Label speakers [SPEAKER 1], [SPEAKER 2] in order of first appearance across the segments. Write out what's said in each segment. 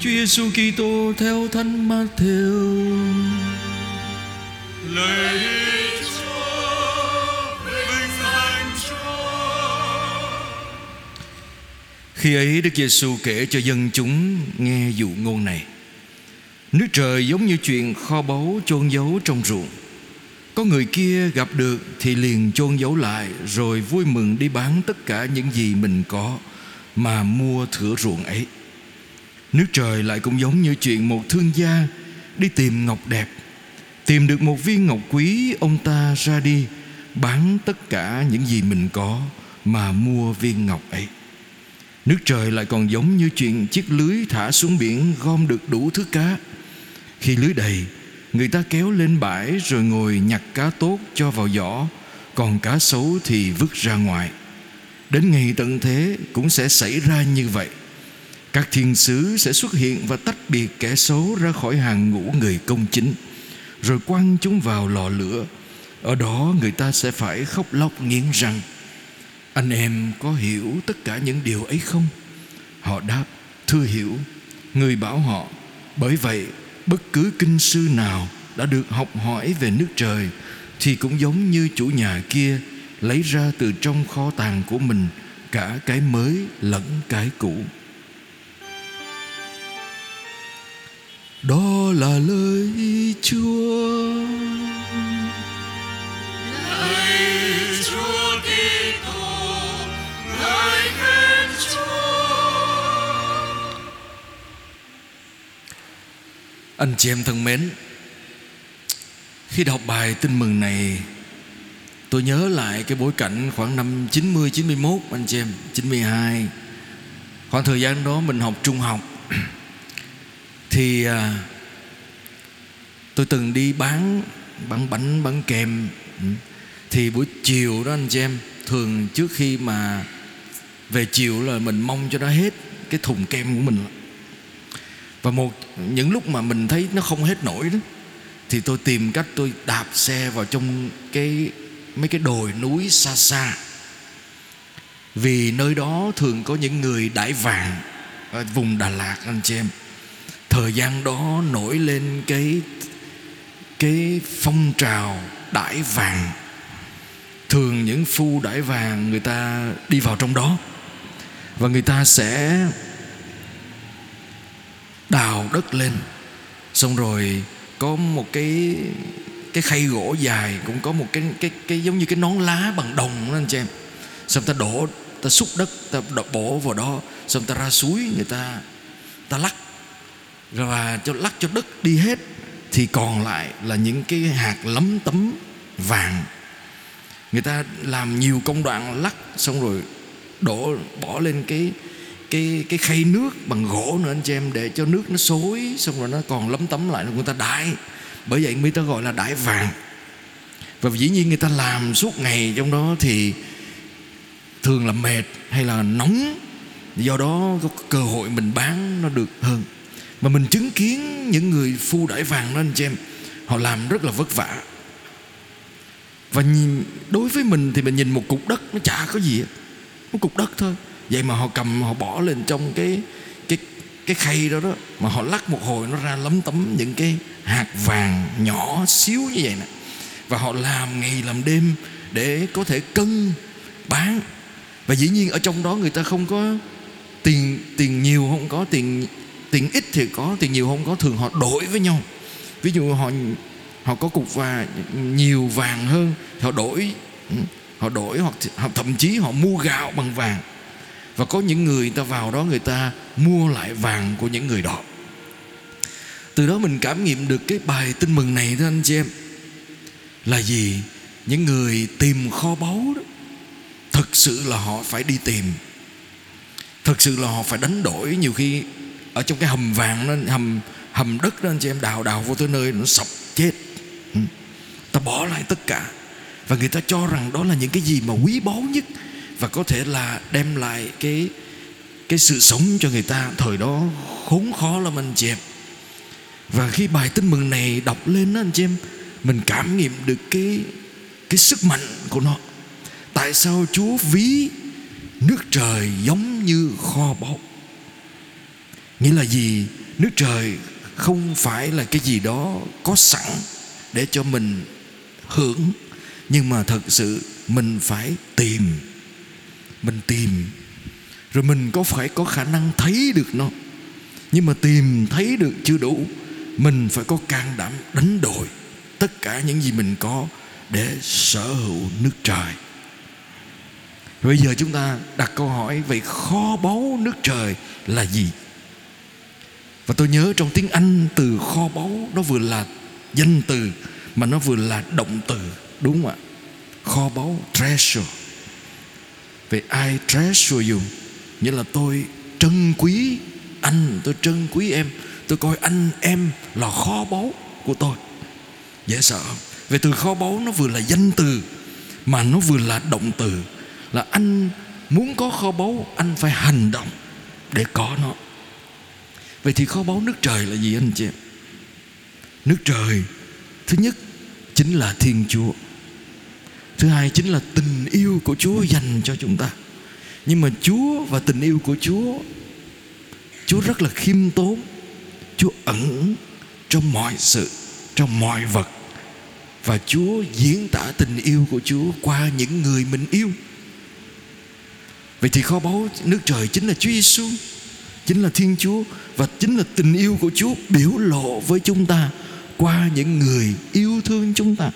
[SPEAKER 1] Chúa Giêsu Kitô theo Thánh Matthew.
[SPEAKER 2] Lạy Chúa, vinh danh Chúa.
[SPEAKER 1] Khi ấy Đức Giêsu kể cho dân chúng nghe dụ ngôn này. Nước trời giống như chuyện kho báu chôn giấu trong ruộng. Có người kia gặp được thì liền chôn giấu lại rồi vui mừng đi bán tất cả những gì mình có mà mua thửa ruộng ấy. Nước trời lại cũng giống như chuyện một thương gia đi tìm ngọc đẹp. Tìm được một viên ngọc quý ông ta ra đi bán tất cả những gì mình có mà mua viên ngọc ấy. Nước trời lại còn giống như chuyện chiếc lưới thả xuống biển gom được đủ thứ cá. Khi lưới đầy, người ta kéo lên bãi rồi ngồi nhặt cá tốt cho vào giỏ, còn cá xấu thì vứt ra ngoài. Đến ngày tận thế cũng sẽ xảy ra như vậy. Các thiên sứ sẽ xuất hiện và tách biệt kẻ xấu ra khỏi hàng ngũ người công chính, rồi quăng chúng vào lò lửa. Ở đó người ta sẽ phải khóc lóc nghiến răng. Anh em có hiểu tất cả những điều ấy không? Họ đáp, thưa hiểu. Người bảo họ, bởi vậy bất cứ kinh sư nào đã được học hỏi về nước trời thì cũng giống như chủ nhà kia lấy ra từ trong kho tàng của mình cả cái mới lẫn cái cũ. Đó là lời Chúa.
[SPEAKER 2] Lạy Chúa Kitô, ngợi khen Chúa.
[SPEAKER 1] Anh chị em thân mến Khi đọc bài tin mừng này Tôi nhớ lại cái bối cảnh khoảng năm 90, 91 anh chị em 92 Khoảng thời gian đó mình học trung học thì à, Tôi từng đi bán Bán bánh, bán kem. Ừ. Thì buổi chiều đó anh chị em Thường trước khi mà Về chiều là mình mong cho nó hết Cái thùng kem của mình. Và một những lúc mà mình thấy nó không hết nổi đó thì tôi tìm cách tôi đạp xe vào trong cái mấy cái đồi núi xa xa. Vì nơi đó thường có những người đãi vàng ở vùng Đà Lạt anh chị em thời gian đó nổi lên cái cái phong trào đãi vàng. Thường những phu đãi vàng người ta đi vào trong đó. Và người ta sẽ đào đất lên. Xong rồi có một cái cái khay gỗ dài, cũng có một cái cái cái giống như cái nón lá bằng đồng đó anh chị em. Xong ta đổ, ta xúc đất, ta đổ bổ vào đó. Xong ta ra suối, người ta ta lắc và cho lắc cho đất đi hết, thì còn lại là những cái hạt lấm tấm vàng. Người ta làm nhiều công đoạn lắc, xong rồi đổ, bỏ lên cái cái cái khay nước bằng gỗ nữa anh chị em, để cho nước nó xối, xong rồi nó còn lấm tấm lại, người ta đãi. Bởi vậy người ta gọi là đãi vàng. Và dĩ nhiên người ta làm suốt ngày trong đó thì thường là mệt hay là nóng. Do đó có cơ hội mình bán nó được hơn mà mình chứng kiến những người phu đãi vàng đó anh chị em họ làm rất là vất vả. Và nhìn, đối với mình thì mình nhìn một cục đất nó chả có gì hết. Một cục đất thôi. Vậy mà họ cầm họ bỏ lên trong cái cái cái khay đó đó mà họ lắc một hồi nó ra lấm tấm những cái hạt vàng nhỏ xíu như vậy nè. Và họ làm ngày làm đêm để có thể cân bán. Và dĩ nhiên ở trong đó người ta không có tiền tiền nhiều không có tiền tiền ít thì có tiền nhiều không có thường họ đổi với nhau. Ví dụ họ họ có cục và nhiều vàng hơn họ đổi ừ, họ đổi hoặc, hoặc thậm chí họ mua gạo bằng vàng. Và có những người ta vào đó người ta mua lại vàng của những người đó. Từ đó mình cảm nghiệm được cái bài tin mừng này thưa anh chị em. Là gì? Những người tìm kho báu đó thực sự là họ phải đi tìm. Thực sự là họ phải đánh đổi nhiều khi ở trong cái hầm vàng nó, hầm hầm đất đó, anh chị em, đào đào vô tới nơi nó sập chết. Ừ. Ta bỏ lại tất cả. Và người ta cho rằng đó là những cái gì mà quý báu nhất và có thể là đem lại cái cái sự sống cho người ta. Thời đó khốn khó lắm anh chị em. Và khi bài tin mừng này đọc lên đó, anh chị em, mình cảm nghiệm được cái cái sức mạnh của nó. Tại sao Chúa ví nước trời giống như kho báu? Nghĩa là gì? Nước trời không phải là cái gì đó có sẵn để cho mình hưởng, nhưng mà thật sự mình phải tìm. Mình tìm. Rồi mình có phải có khả năng thấy được nó. Nhưng mà tìm thấy được chưa đủ, mình phải có can đảm đánh đổi tất cả những gì mình có để sở hữu nước trời. Bây giờ chúng ta đặt câu hỏi, vậy kho báu nước trời là gì? Và tôi nhớ trong tiếng Anh từ kho báu, nó vừa là danh từ, mà nó vừa là động từ, đúng không ạ? Kho báu, treasure. Về ai treasure you? Nghĩa là tôi trân quý anh, tôi trân quý em. Tôi coi anh, em là kho báu của tôi. Dễ sợ không? Về từ kho báu, nó vừa là danh từ, mà nó vừa là động từ. Là anh muốn có kho báu, anh phải hành động để có nó vậy thì kho báu nước trời là gì anh chị? Em nước trời, thứ nhất chính là thiên chúa. Thứ hai chính là tình yêu của chúa dành cho chúng ta. Nhưng mà chúa và tình yêu của chúa chúa rất là khiêm tốn. Chúa ẩn trong mọi sự, trong mọi vật. Và chúa diễn tả tình yêu của chúa qua những người mình yêu. Vậy thì kho báu nước trời chính là chúa giêsu chính là thiên chúa và chính là tình yêu của chúa biểu lộ với chúng ta qua những người yêu thương chúng ta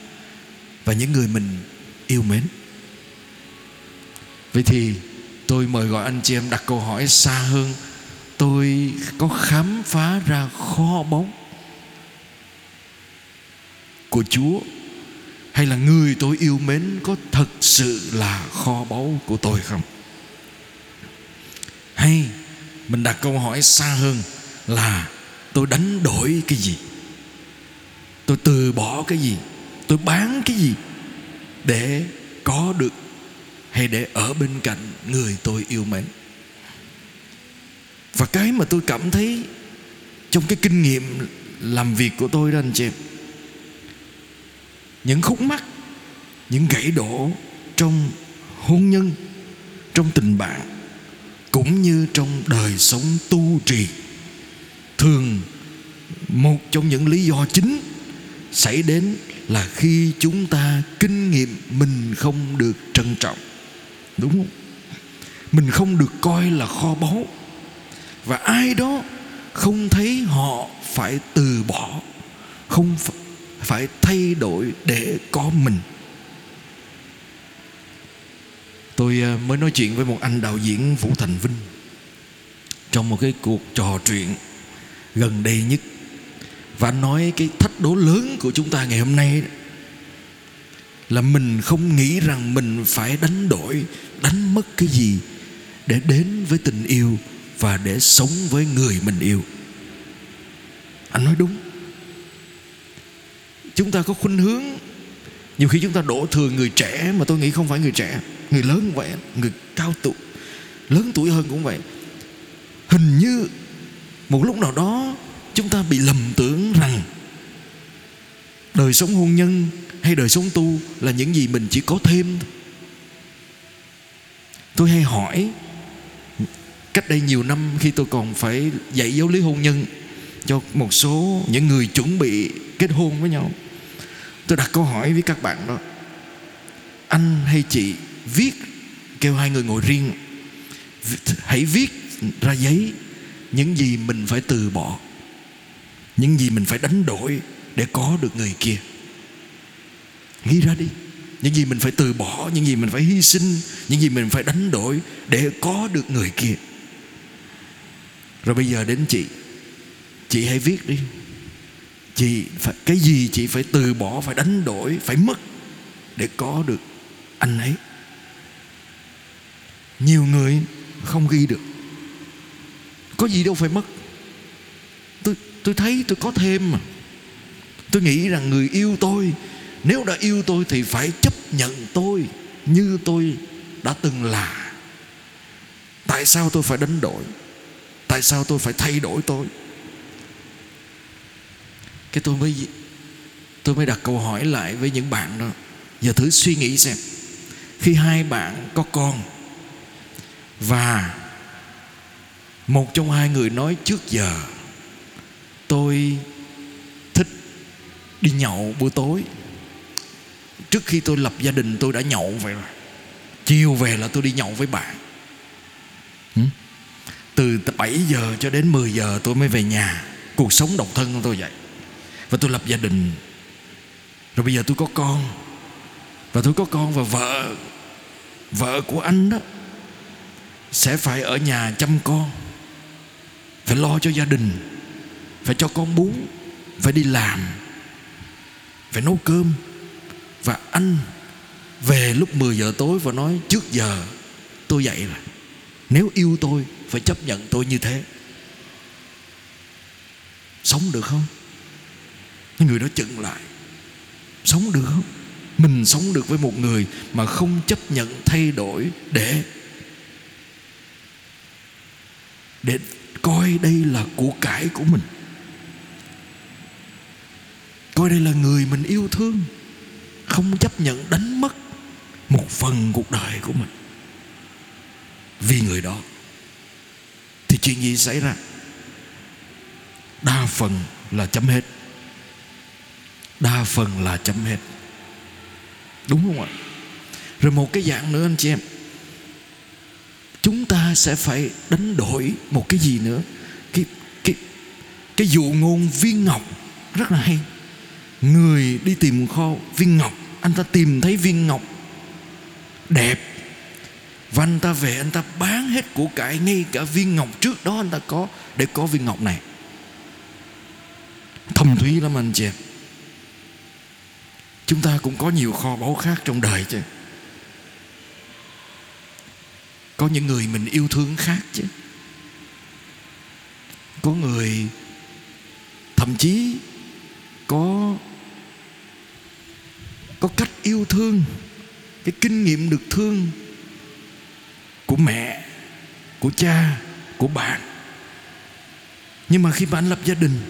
[SPEAKER 1] và những người mình yêu mến. Vậy thì tôi mời gọi anh chị em đặt câu hỏi xa hơn. Tôi có khám phá ra kho báu của chúa hay là người tôi yêu mến có thật sự là kho báu của tôi không? Hay mình đặt câu hỏi xa hơn là tôi đánh đổi cái gì? Tôi từ bỏ cái gì? Tôi bán cái gì để có được hay để ở bên cạnh người tôi yêu mến? Và cái mà tôi cảm thấy trong cái kinh nghiệm làm việc của tôi đó anh chị em những khúc mắc, những gãy đổ trong hôn nhân, trong tình bạn cũng như trong đời sống tu trì. Thường, một trong những lý do chính xảy đến là khi chúng ta kinh nghiệm mình không được trân trọng. Đúng không? Mình không được coi là kho báu. Và ai đó không thấy họ phải từ bỏ, không phải thay đổi để có mình tôi ờ, mới nói chuyện với một anh đạo diễn vũ thành vinh trong một cái cuộc trò chuyện gần đây nhất. Và anh nói cái thách đố lớn của chúng ta ngày hôm nay là mình không nghĩ rằng mình phải đánh đổi, đánh mất cái gì để đến với tình yêu và để sống với người mình yêu. Anh nói đúng. Chúng ta có khuynh hướng. Nhiều khi chúng ta đổ thừa người trẻ mà tôi nghĩ không phải người trẻ người lớn cũng vậy, người cao tuổi lớn tuổi hơn cũng vậy. Hình như một lúc nào đó, chúng ta bị lầm tưởng rằng đời sống hôn nhân hay đời sống tu là những gì mình chỉ có thêm. Tôi hay hỏi, cách đây nhiều năm khi tôi còn phải dạy giáo lý hôn nhân cho một số những người chuẩn bị kết hôn với nhau, tôi đặt câu hỏi với các bạn đó. Anh hay chị viết, kêu hai người ngồi riêng. Hãy viết ra giấy những gì mình phải từ bỏ, những gì mình phải đánh đổi để có được người kia. Ghi ra đi, những gì mình phải từ bỏ, những gì mình phải hy sinh, những gì mình phải đánh đổi để có được người kia. Rồi bây giờ đến chị. Chị hãy viết đi. Chị phải, cái gì chị phải từ bỏ, phải đánh đổi, phải mất để có được anh ấy nhiều người không ghi được. Có gì đâu phải mất. Tôi tôi thấy tôi có thêm mà. Tôi nghĩ rằng người yêu tôi, nếu đã yêu tôi thì phải chấp nhận tôi như tôi đã từng là. Tại sao tôi phải đánh đổi? Tại sao tôi phải thay đổi tôi? Cái tôi mới tôi mới đặt câu hỏi lại với những bạn đó. Giờ thử suy nghĩ xem. Khi hai bạn có con và một trong hai người nói trước giờ, tôi thích đi nhậu buổi tối. Trước khi tôi lập gia đình, tôi đã nhậu vậy rồi. Chiều về là tôi đi nhậu với bạn. Từ 7 giờ cho đến 10 giờ tôi mới về nhà. Cuộc sống độc thân của tôi vậy. Và tôi lập gia đình. Rồi bây giờ tôi có con. Và tôi có con và vợ. Vợ của anh đó sẽ phải ở nhà chăm con, phải lo cho gia đình, phải cho con bú, phải đi làm, phải nấu cơm và anh về lúc 10 giờ tối và nói, trước giờ tôi dậy rồi, nếu yêu tôi phải chấp nhận tôi như thế. Sống được không? Người đó chừng lại. Sống được không? Mình sống được với một người mà không chấp nhận thay đổi để để coi đây là của cải của mình. Coi đây là người mình yêu thương, không chấp nhận đánh mất một phần cuộc đời của mình. Vì người đó thì chuyện gì xảy ra? Đa phần là chấm hết. Đa phần là chấm hết. Đúng không ạ? Rồi một cái dạng nữa anh chị em chúng ta sẽ phải đánh đổi một cái gì nữa. Cái cái cái dụ ngôn viên ngọc, rất là hay. Người đi tìm kho viên ngọc, anh ta tìm thấy viên ngọc đẹp. Và anh ta về, anh ta bán hết của cải ngay cả viên ngọc trước đó anh ta có để có viên ngọc này. Thâm thúy lắm anh chị em chúng ta cũng có nhiều kho báu khác trong đời chứ. Có những người mình yêu thương khác chứ. Có người thậm chí có có cách yêu thương, cái kinh nghiệm được thương của mẹ, của cha, của bạn. Nhưng mà khi mà anh lập gia đình,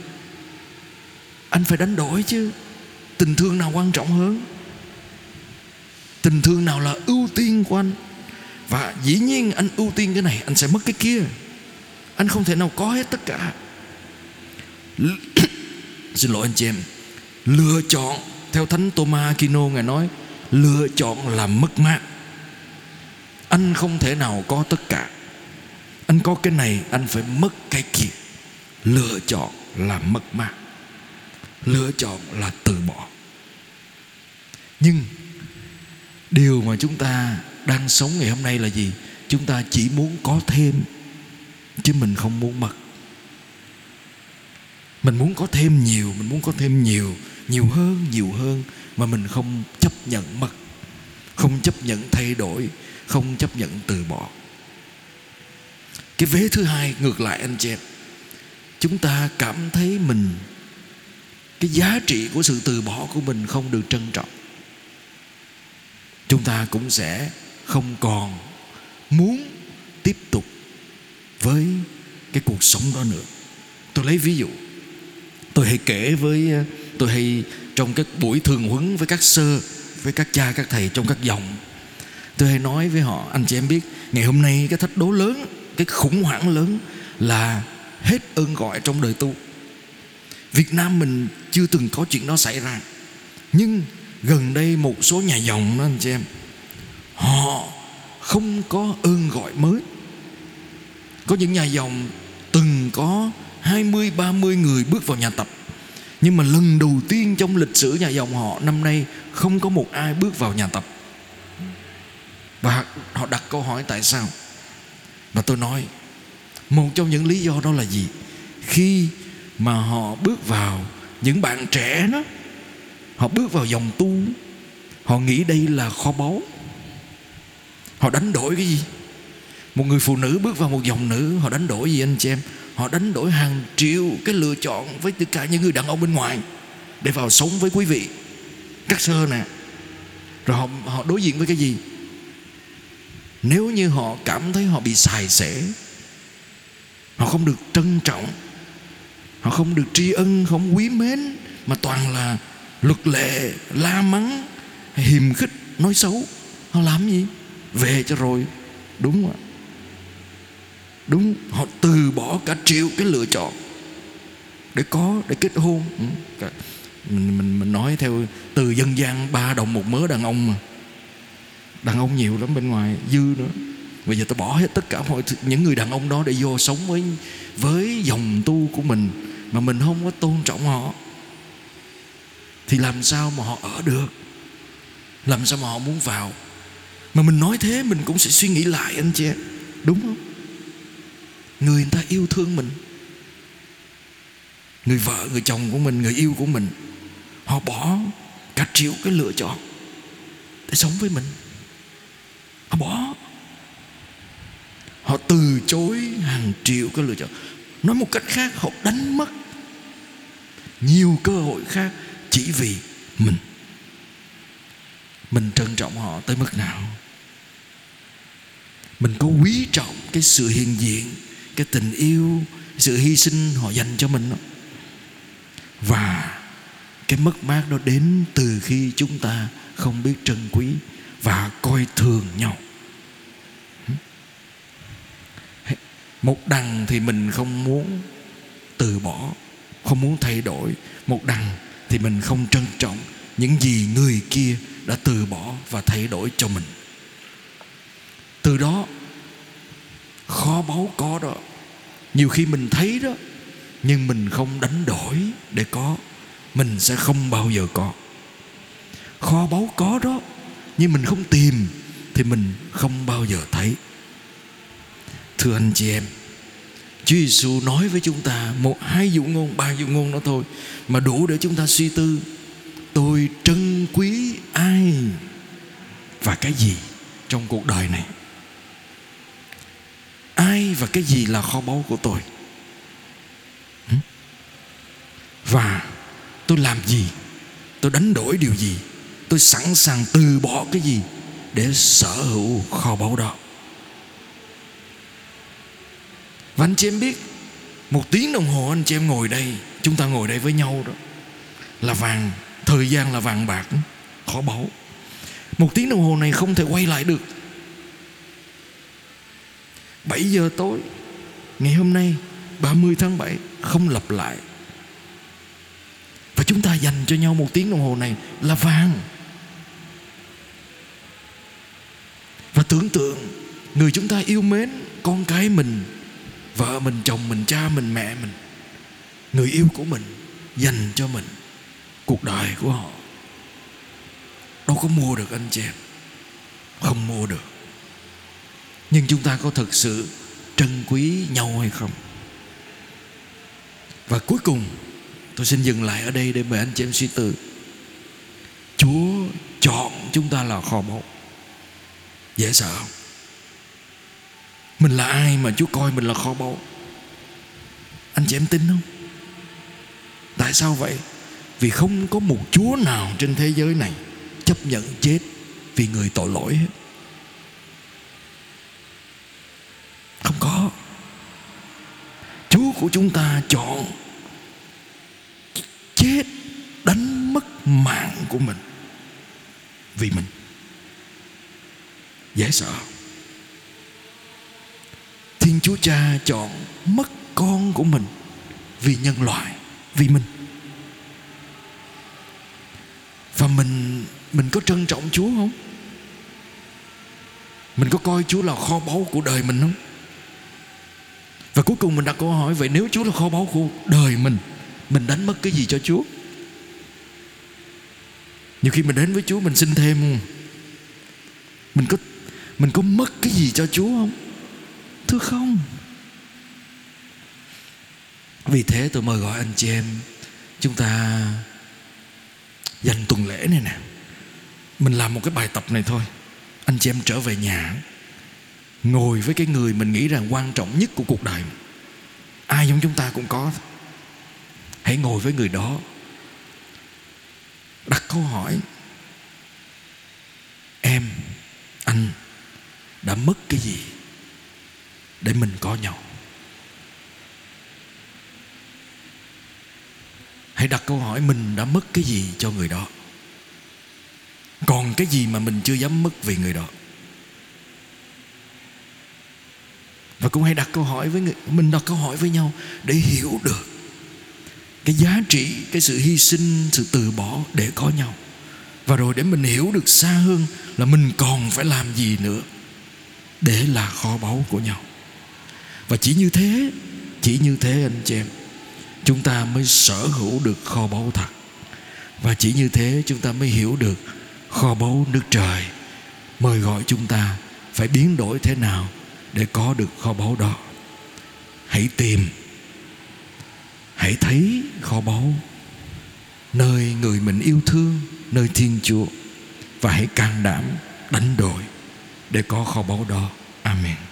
[SPEAKER 1] anh phải đánh đổi chứ. Tình thương nào quan trọng hơn? Tình thương nào là ưu tiên của anh? Và dĩ nhiên anh ưu tiên cái này, anh sẽ mất cái kia. Anh không thể nào có hết tất cả. Xin lỗi anh chị em. Lựa chọn, theo thánh Thomas Aquino ngài nói, lựa chọn là mất mát. Anh không thể nào có tất cả. Anh có cái này, anh phải mất cái kia. Lựa chọn là mất mát. Lựa chọn là từ bỏ. Nhưng, điều mà chúng ta đang sống ngày hôm nay là gì? Chúng ta chỉ muốn có thêm, chứ mình không muốn mất. Mình muốn có thêm nhiều, mình muốn có thêm nhiều nhiều hơn nhiều hơn, mà mình không chấp nhận mất, không chấp nhận thay đổi, không chấp nhận từ bỏ. Cái vế thứ hai, ngược lại anh chị em. Chúng ta cảm thấy mình, cái giá trị của sự từ bỏ của mình không được trân trọng. Chúng ta cũng sẽ không còn muốn tiếp tục với cái cuộc sống đó nữa. Tôi lấy ví dụ, tôi hay kể với, tôi hay trong các buổi thường huấn với các sơ, với các cha, các thầy trong các dòng, tôi hay nói với họ, anh chị em biết, ngày hôm nay cái thách đố lớn, cái khủng hoảng lớn là hết ơn gọi trong đời tu. Việt Nam mình chưa từng có chuyện đó xảy ra, Nhưng gần đây một số nhà dòng đó, anh chị em Họ không có ơn gọi mới. Có những nhà dòng từng có 20, 30 người bước vào nhà tập. Nhưng mà lần đầu tiên trong lịch sử nhà dòng họ Năm nay không có một ai bước vào nhà tập. Và họ đặt câu hỏi tại sao? Và tôi nói Một trong những lý do đó là gì? Khi mà họ bước vào những bạn trẻ đó họ bước vào dòng tu họ nghĩ đây là kho báu họ đánh đổi cái gì? Một người phụ nữ bước vào một dòng nữ họ đánh đổi gì anh chị em? Họ đánh đổi hàng triệu cái lựa chọn với tất cả những người đàn ông bên ngoài để vào sống với quý vị. Các sơ nè. Rồi họ, họ đối diện với cái gì? Nếu như họ cảm thấy họ bị xài xẻ họ không được trân trọng họ không được tri ân không quý mến mà toàn là luật lệ la mắng hiềm khích nói xấu họ làm gì? Về cho rồi. Đúng không ạ? Đúng, họ từ bỏ cả triệu cái lựa chọn để có, để kết hôn. Ừ, mình mình mình nói theo từ dân gian, ba đồng một mớ đàn ông mà. Đàn ông nhiều lắm bên ngoài, dư nữa. Bây giờ tôi bỏ hết tất cả mọi những người đàn ông đó để vô sống với với dòng tu của mình mà mình không có tôn trọng họ. Thì làm sao mà họ ở được? Làm sao mà họ muốn vào? Mà mình nói thế mình cũng sẽ suy nghĩ lại, anh chị em đúng không? Người người ta yêu thương mình. Người vợ, người chồng của mình, người yêu của mình, họ bỏ cả triệu cái lựa chọn để sống với mình. Họ bỏ. Họ từ chối hàng triệu cái lựa chọn. Nói một cách khác, họ đánh mất nhiều cơ hội khác chỉ vì mình. Mình trân trọng họ tới mức nào? Mình có quý trọng cái sự hiện diện, cái tình yêu, sự hy sinh họ dành cho mình không? và cái mất mát đó đến từ khi chúng ta không biết trân quý và coi thường nhau. Một đằng thì mình không muốn từ bỏ, không muốn thay đổi. Một đằng thì mình không trân trọng những gì người kia đã từ bỏ và thay đổi cho mình từ đó, kho báu có đó. Nhiều khi mình thấy đó, nhưng mình không đánh đổi để có. Mình sẽ không bao giờ có. Kho báu có đó, nhưng mình không tìm thì mình không bao giờ thấy. Thưa anh chị em Chúa Giêsu nói với chúng ta một hai dụ ngôn, ba dụ ngôn đó thôi, mà đủ để chúng ta suy tư. Tôi trân quý ai và cái gì trong cuộc đời này? Và cái gì là kho báu của tôi? Và tôi làm gì? Tôi đánh đổi điều gì? Tôi sẵn sàng từ bỏ cái gì để sở hữu kho báu đó? Và anh chị em biết, Một tiếng đồng hồ anh chị em ngồi đây, Chúng ta ngồi đây với nhau đó, Là vàng, Thời gian là vàng bạc, kho báu. Một tiếng đồng hồ này không thể quay lại được. 7 giờ tối Ngày hôm nay 30 tháng 7 Không lặp lại. Và chúng ta dành cho nhau một tiếng đồng hồ này Là vàng. Và tưởng tượng Người chúng ta yêu mến Con cái mình Vợ mình, chồng mình, cha mình, mẹ mình. Người yêu của mình Dành cho mình Cuộc đời của họ. Đâu có mua được anh chị em Không mua được. Nhưng chúng ta có thực sự Trân quý nhau hay không? Và cuối cùng, Tôi xin dừng lại ở đây để mời anh chị em suy tư. Chúa chọn chúng ta là kho báu. Dễ sợ không? Mình là ai mà Chúa coi mình là kho báu? Anh chị em tin không? Tại sao vậy? Vì không có một Chúa nào trên thế giới này Chấp nhận chết Vì người tội lỗi hết Không có Chúa của chúng ta chọn Chết Đánh mất mạng của mình Vì mình Dễ sợ? Thiên Chúa Cha chọn mất con của mình vì nhân loại, vì mình. Và mình mình có trân trọng Chúa không? Mình có coi Chúa là kho báu của đời mình không? Và cuối cùng mình đặt câu hỏi vậy nếu Chúa là kho báu của đời mình, mình đánh mất cái gì cho Chúa? Nhiều khi mình đến với Chúa mình xin thêm không? Mình có mình có mất cái gì cho Chúa không? Thưa không Vì thế tôi mời gọi anh chị em Chúng ta Dành tuần lễ này nè Mình làm một cái bài tập này thôi Anh chị em trở về nhà Ngồi với cái người mình nghĩ rằng quan trọng nhất của cuộc đời. Ai giống chúng ta cũng có. Hãy ngồi với người đó. Đặt câu hỏi. Em, Anh Đã mất cái gì để mình có nhau? Hãy đặt câu hỏi mình đã mất cái gì cho người đó. Còn cái gì mà mình chưa dám mất vì người đó? Và cũng hãy đặt câu hỏi với người, mình đặt câu hỏi với nhau để hiểu được cái giá trị, cái sự hy sinh, sự từ bỏ để có nhau. Và rồi để mình hiểu được xa hơn là mình còn phải làm gì nữa để là kho báu của nhau. Và chỉ như thế, chỉ như thế anh chị em, chúng ta mới sở hữu được kho báu thật. Và chỉ như thế chúng ta mới hiểu được kho báu nước trời mời gọi chúng ta phải biến đổi thế nào để có được kho báu đó. Hãy tìm, hãy thấy kho báu, nơi người mình yêu thương, nơi thiên chúa, và hãy can đảm đánh đổi để có kho báu đó. Amen.